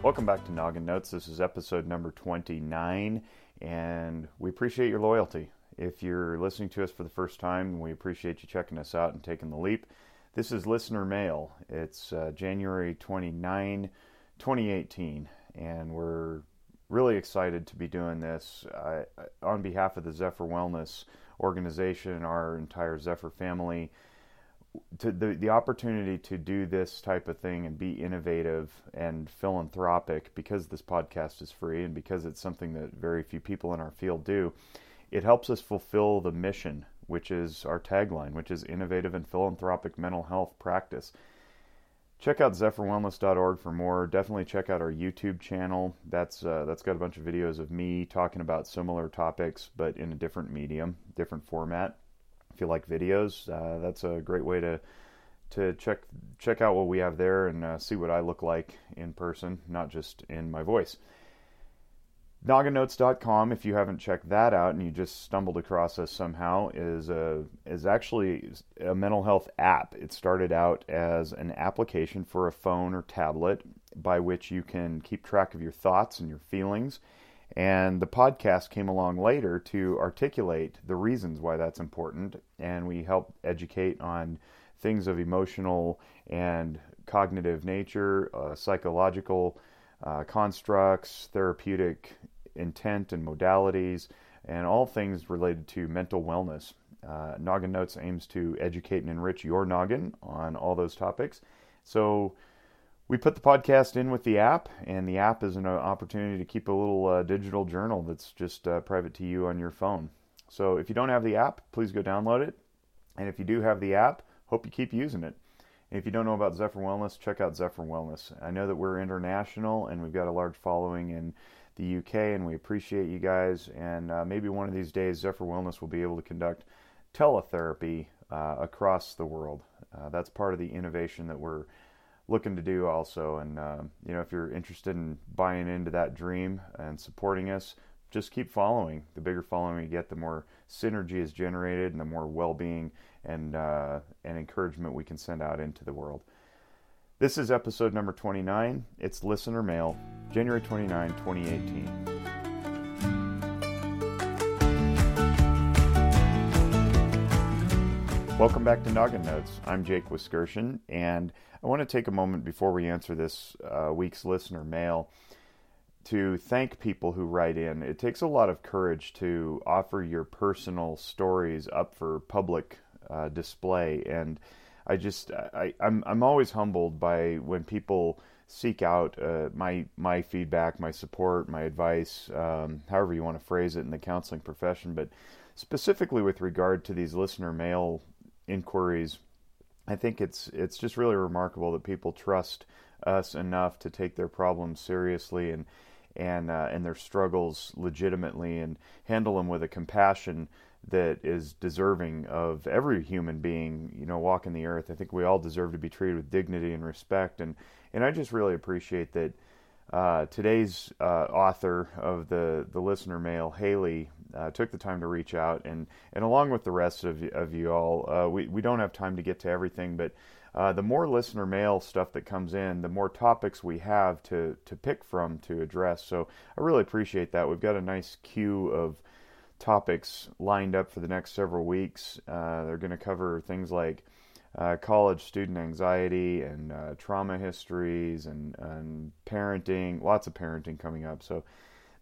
Welcome back to Noggin Notes. This is episode number 29, and we appreciate your loyalty. If you're listening to us for the first time, we appreciate you checking us out and taking the leap. This is listener mail. It's uh, January 29, 2018, and we're really excited to be doing this uh, on behalf of the Zephyr Wellness organization our entire Zephyr family to the the opportunity to do this type of thing and be innovative and philanthropic because this podcast is free and because it's something that very few people in our field do it helps us fulfill the mission which is our tagline which is innovative and philanthropic mental health practice. Check out zephyrwellness.org for more. Definitely check out our youtube channel. That's uh, that's got a bunch of videos of me talking about similar topics but in a different medium different format if you like videos, uh, that's a great way to to check check out what we have there and uh, see what I look like in person, not just in my voice. Nogginnotes.com, if you haven't checked that out and you just stumbled across us somehow, is a is actually a mental health app. It started out as an application for a phone or tablet by which you can keep track of your thoughts and your feelings and the podcast came along later to articulate the reasons why that's important. And we help educate on things of emotional and cognitive nature, uh, psychological uh, constructs, therapeutic intent and modalities, and all things related to mental wellness. Uh, noggin Notes aims to educate and enrich your noggin on all those topics. So, we put the podcast in with the app, and the app is an uh, opportunity to keep a little uh, digital journal that's just uh, private to you on your phone. So if you don't have the app, please go download it. And if you do have the app, hope you keep using it. And if you don't know about Zephyr Wellness, check out Zephyr Wellness. I know that we're international and we've got a large following in the UK, and we appreciate you guys. And uh, maybe one of these days, Zephyr Wellness will be able to conduct teletherapy uh, across the world. Uh, that's part of the innovation that we're looking to do also. And uh, you know, if you're interested in buying into that dream and supporting us, just keep following. The bigger following you get, the more synergy is generated, and the more well-being and uh, and encouragement we can send out into the world. This is episode number 29. It's listener mail, January 29, 2018. Welcome back to Noggin Notes. I'm Jake Wiskirchen, and I want to take a moment before we answer this uh, week's listener mail to thank people who write in. It takes a lot of courage to offer your personal stories up for public uh, display, and I just I, I'm I'm always humbled by when people seek out uh, my my feedback, my support, my advice, um, however you want to phrase it in the counseling profession, but specifically with regard to these listener mail inquiries, I think it's it's just really remarkable that people trust us enough to take their problems seriously and and uh, and their struggles legitimately and handle them with a compassion that is deserving of every human being you know walking the earth. I think we all deserve to be treated with dignity and respect and and I just really appreciate that uh, today's uh, author of the the listener mail, Haley, uh, took the time to reach out, and, and along with the rest of, of you all, uh, we, we don't have time to get to everything, but uh, the more listener mail stuff that comes in, the more topics we have to, to pick from to address. So I really appreciate that. We've got a nice queue of topics lined up for the next several weeks. They're going to cover things like uh, college student anxiety and uh, trauma histories and, and parenting, lots of parenting coming up. So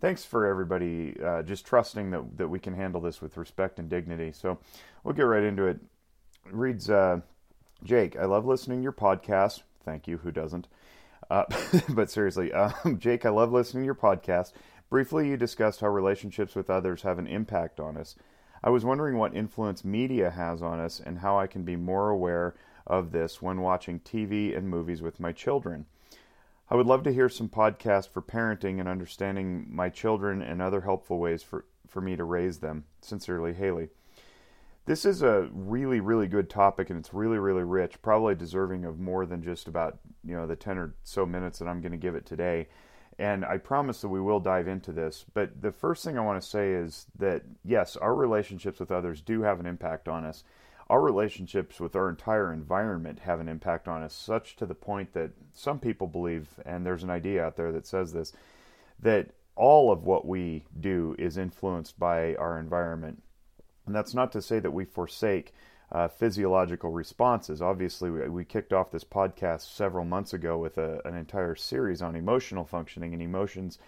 thanks for everybody uh, just trusting that, that we can handle this with respect and dignity. So we'll get right into it. Reads uh, Jake, I love listening to your podcast. Thank you. Who doesn't? Uh, but seriously, um, Jake, I love listening to your podcast. Briefly, you discussed how relationships with others have an impact on us. I was wondering what influence media has on us and how I can be more aware of this when watching TV and movies with my children. I would love to hear some podcasts for parenting and understanding my children and other helpful ways for, for me to raise them. Sincerely, Haley. This is a really, really good topic and it's really, really rich, probably deserving of more than just about, you know, the 10 or so minutes that I'm going to give it today. And I promise that we will dive into this. But the first thing I want to say is that, yes, our relationships with others do have an impact on us. our relationships with our entire environment have an impact on us, such to the point that some people believe, and there's an idea out there that says this, that all of what we do is influenced by our environment. And that's not to say that we forsake uh, physiological responses. Obviously, we, we, kicked off this podcast several months ago with a, an entire series on emotional functioning, and emotions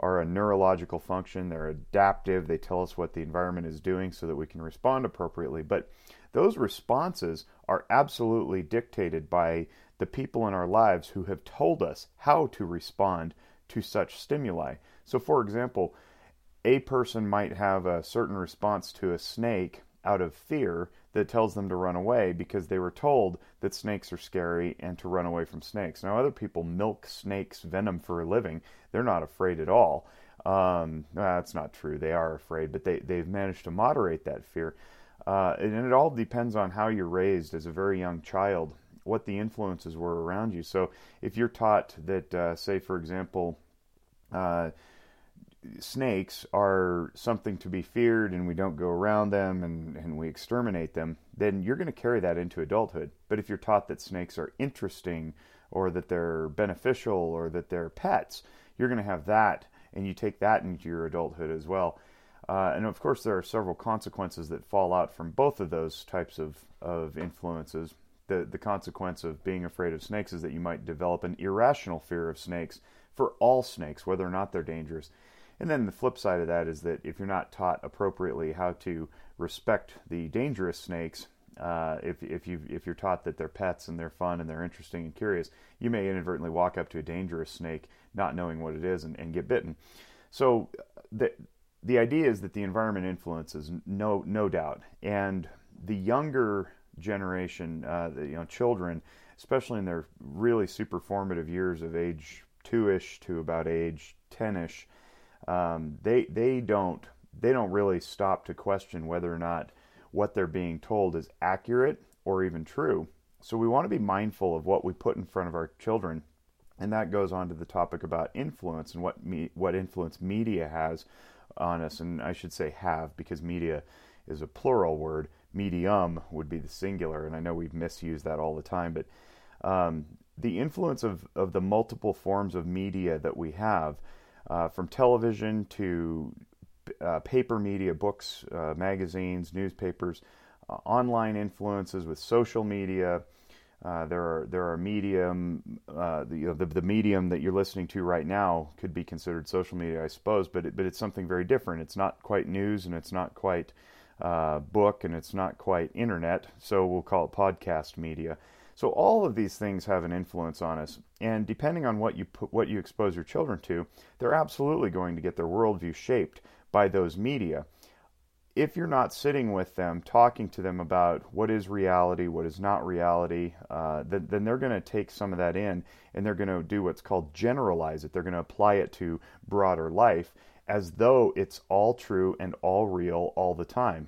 are a neurological function. They're adaptive. They tell us what the environment is doing so that we can respond appropriately. But those responses are absolutely dictated by the people in our lives who have told us how to respond to such stimuli. So, for example, a person might have a certain response to a snake out of fear that tells them to run away because they were told that snakes are scary and to run away from snakes. Now, other people milk snakes' venom for a living. They're not afraid at all. Um, that's not true. They are afraid, but they, they've managed to moderate that fear. Uh, and it all depends on how you're raised as a very young child, what the influences were around you. So, if you're taught that, uh, say, for example, uh, snakes are something to be feared and we don't go around them and, and we exterminate them, then you're going to carry that into adulthood. But if you're taught that snakes are interesting or that they're beneficial or that they're pets, you're going to have that and you take that into your adulthood as well. Uh, and of course, there are several consequences that fall out from both of those types of, of influences. The, the consequence of being afraid of snakes is that you might develop an irrational fear of snakes for all snakes, whether or not they're dangerous. And then the flip side of that is that if you're not taught appropriately how to respect the dangerous snakes, uh, if if you if you're taught that they're pets and they're fun and they're interesting and curious, you may inadvertently walk up to a dangerous snake, not knowing what it is, and, and get bitten. So the the idea is that the environment influences no no doubt, and the younger generation, uh, the, you know, children, especially in their really super formative years of age two ish to about age ten ish um, they they don't they don't really stop to question whether or not what they're being told is accurate or even true. So we want to be mindful of what we put in front of our children, and that goes on to the topic about influence and what me, what influence media has on us. And I should say have because media is a plural word. Medium would be the singular, and I know we've misused that all the time, but um, the influence of, of the multiple forms of media that we have uh, from television to uh, paper media, books, uh, magazines, newspapers, uh, online influences with social media. Uh, there are there are medium the, the, the medium that you're listening to right now could be considered social media, I suppose, but it, but it's something very different. It's not quite news and it's not quite book and it's not quite internet, so we'll call it podcast media. So all of these things have an influence on us, and depending on what you put, what you expose your children to, they're absolutely going to get their worldview shaped by those media. If you're not sitting with them, talking to them about what is reality, what is not reality, uh, then, then they're going to take some of that in and they're going to do what's called generalize it. They're going to apply it to broader life as though it's all true and all real all the time.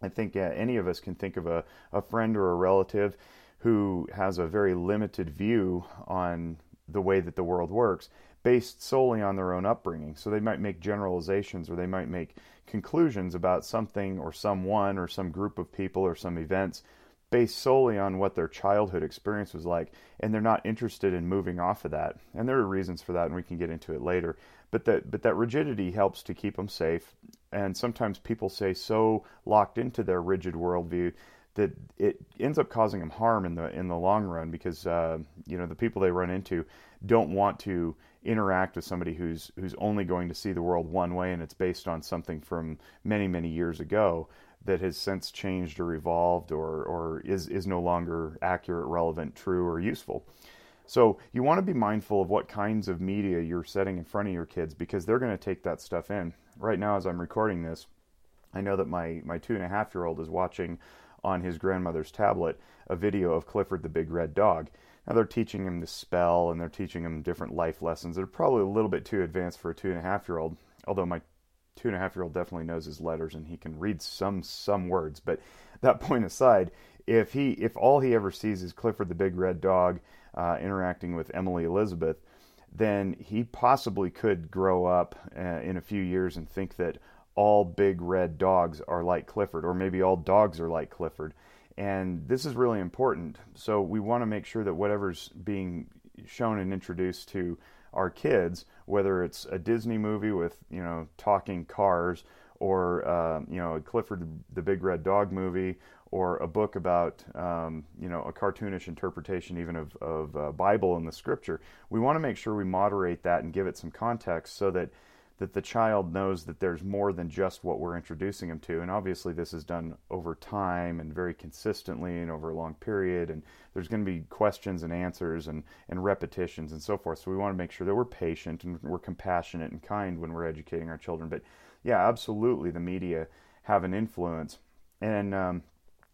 I think uh, any of us can think of a, a friend or a relative who has a very limited view on the way that the world works based solely on their own upbringing. So they might make generalizations or they might make conclusions about something or someone or some group of people or some events based solely on what their childhood experience was like and they're not interested in moving off of that. And there are reasons for that and we can get into it later. But that but that rigidity helps to keep them safe and sometimes people say so locked into their rigid worldview that it ends up causing them harm in the in the long run because uh, you know the people they run into don't want to interact with somebody who's who's only going to see the world one way and it's based on something from many many years ago that has since changed or evolved or or is is no longer accurate, relevant, true, or useful. So you want to be mindful of what kinds of media you're setting in front of your kids because they're going to take that stuff in. Right now, as I'm recording this, I know that my my two and a half year old is watching on his grandmother's tablet a video of Clifford the Big Red Dog. Now they're teaching him to spell and they're teaching him different life lessons. They're probably a little bit too advanced for a two and a half year old, although my two and a half year old definitely knows his letters and he can read some some words. But that point aside, if he if all he ever sees is Clifford the Big Red Dog uh, interacting with Emily Elizabeth, then he possibly could grow up uh, in a few years and think that all big red dogs are like Clifford, or maybe all dogs are like Clifford. and this is really important. So we want to make sure that whatever's being shown and introduced to our kids, whether it's a Disney movie with you know talking cars, or uh, you know Clifford the Big Red Dog movie, or a book about um, you know a cartoonish interpretation even of, of uh, Bible and the Scripture, we want to make sure we moderate that and give it some context so that that the child knows that there's more than just what we're introducing them to. And obviously, this is done over time and very consistently and over a long period. And there's going to be questions and answers and, and repetitions and so forth. So we want to make sure that we're patient and we're compassionate and kind when we're educating our children. But yeah, absolutely, the media have an influence. And um,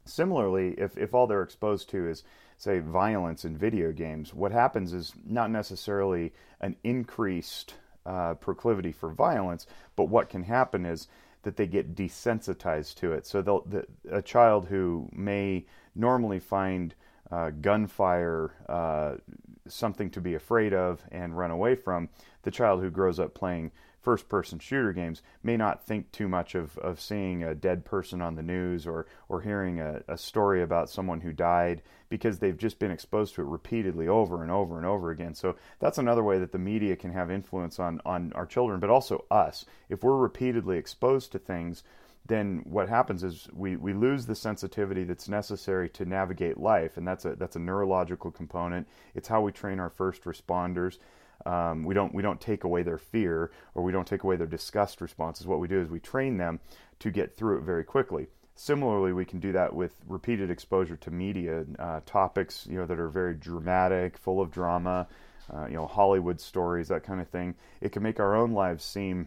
similarly, if, if all they're exposed to is, say, violence in video games, what happens is not necessarily an increased uh, proclivity for violence, but what can happen is that they get desensitized to it. So the, a child who may normally find uh, gunfire uh, something to be afraid of and run away from, the child who grows up playing first person shooter games may not think too much of, of seeing a dead person on the news or, or hearing a, a story about someone who died because they've just been exposed to it repeatedly over and over and over again. So that's another way that the media can have influence on, on our children, but also us. If we're repeatedly exposed to things, then what happens is we, we lose the sensitivity that's necessary to navigate life, and that's a that's a neurological component. It's how we train our first responders. Um, we don't we don't take away their fear or we don't take away their disgust responses. What we do is we train them to get through it very quickly. Similarly, we can do that with repeated exposure to media uh, topics, you know, that are very dramatic, full of drama, uh, you know, Hollywood stories, that kind of thing. It can make our own lives seem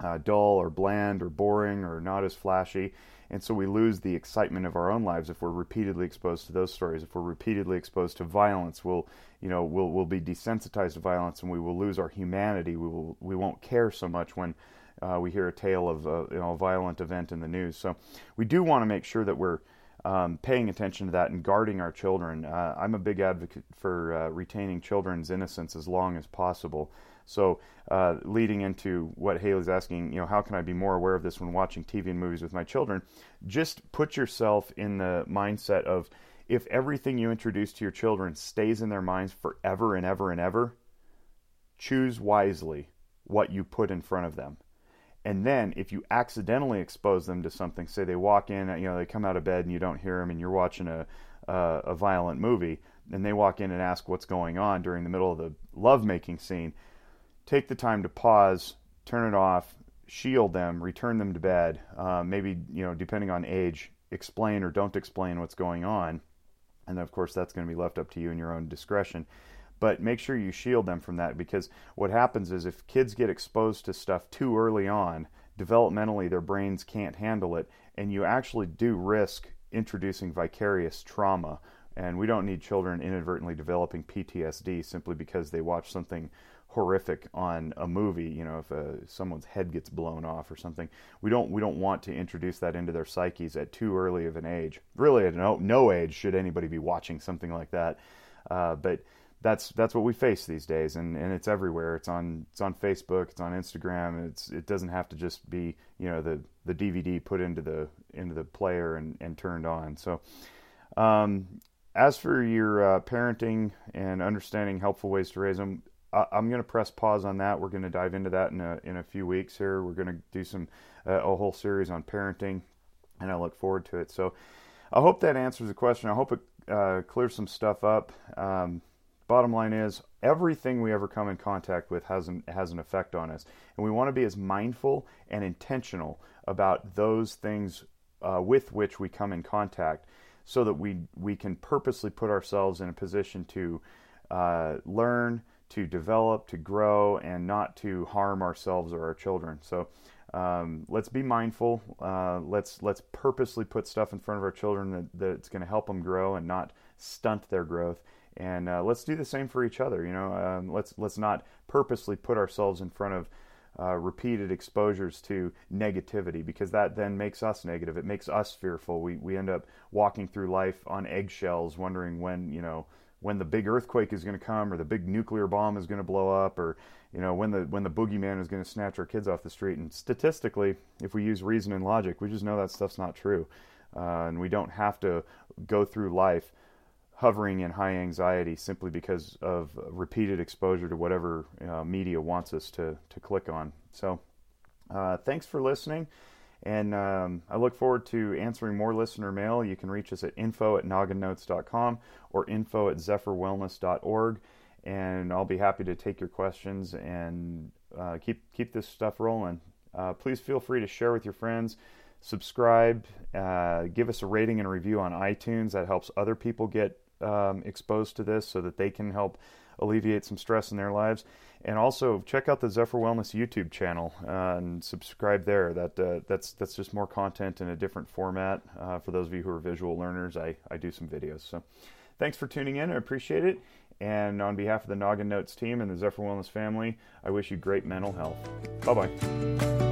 uh, dull or bland or boring or not as flashy. And so we lose the excitement of our own lives if we're repeatedly exposed to those stories. If we're repeatedly exposed to violence, we'll, you know, we'll, we'll be desensitized to violence and we will lose our humanity. We will, we won't care so much when uh, we hear a tale of a, you know, a violent event in the news. So we do want to make sure that we're um, paying attention to that and guarding our children. Uh, I'm a big advocate for uh, retaining children's innocence as long as possible. So, uh, leading into what Haley's asking, you know, how can I be more aware of this when watching TV and movies with my children? Just put yourself in the mindset of if everything you introduce to your children stays in their minds forever and ever and ever, choose wisely what you put in front of them. And then if you accidentally expose them to something, say they walk in, you know, they come out of bed and you don't hear them and you're watching a, a, a violent movie, and they walk in and ask what's going on during the middle of the lovemaking scene, take the time to pause, turn it off, shield them, return them to bed. Uh, maybe you know, depending on age, explain or don't explain what's going on, and of course that's going to be left up to you and your own discretion. But make sure you shield them from that because what happens is if kids get exposed to stuff too early on, developmentally their brains can't handle it, and you actually do risk introducing vicarious trauma. And we don't need children inadvertently developing PTSD simply because they watch something horrific on a movie. You know, if uh, someone's head gets blown off or something, we don't we don't want to introduce that into their psyches at too early of an age. Really, at no no age should anybody be watching something like that. Uh, but that's that's what we face these days, and, and it's everywhere. It's on it's on Facebook, it's on Instagram. It's it doesn't have to just be you know the the DVD put into the into the player and, and turned on. So. Um, as for your uh, parenting and understanding helpful ways to raise them, I'm going to press pause on that. We're going to dive into that in a, in a few weeks here. We're going to do some uh, a whole series on parenting, and I look forward to it. So I hope that answers the question. I hope it uh, clears some stuff up. Um, bottom line is everything we ever come in contact with has an, has an effect on us, and we want to be as mindful and intentional about those things uh, with which we come in contact, so that we we can purposely put ourselves in a position to uh, learn to develop, to grow, and not to harm ourselves or our children. So um, let's be mindful. Uh, let's let's purposely put stuff in front of our children that, that's going to help them grow and not stunt their growth. And uh, let's do the same for each other. You know, um, let's let's not purposely put ourselves in front of uh, repeated exposures to negativity because that then makes us negative. It makes us fearful. We we end up walking through life on eggshells, wondering when you know when the big earthquake is going to come or the big nuclear bomb is going to blow up or you know when the when the boogeyman is going to snatch our kids off the street and statistically if we use reason and logic we just know that stuff's not true uh, and we don't have to go through life hovering in high anxiety simply because of repeated exposure to whatever uh, media wants us to, to click on. So, uh, thanks for listening. And um, I look forward to answering more listener mail. You can reach us at info at nogginnotes.com or info at zephyrwellness.org. And I'll be happy to take your questions and uh, keep, keep this stuff rolling. Uh, please feel free to share with your friends, subscribe, uh, give us a rating and review on iTunes. That helps other people get um, exposed to this so that they can help alleviate some stress in their lives. And also check out the Zephyr Wellness YouTube channel uh, and subscribe there. That uh, that's that's just more content in a different format. Uh, for those of you who are visual learners, I, I do some videos. So thanks for tuning in. I appreciate it. And on behalf of the Noggin Notes team and the Zephyr Wellness family, I wish you great mental health. Bye bye.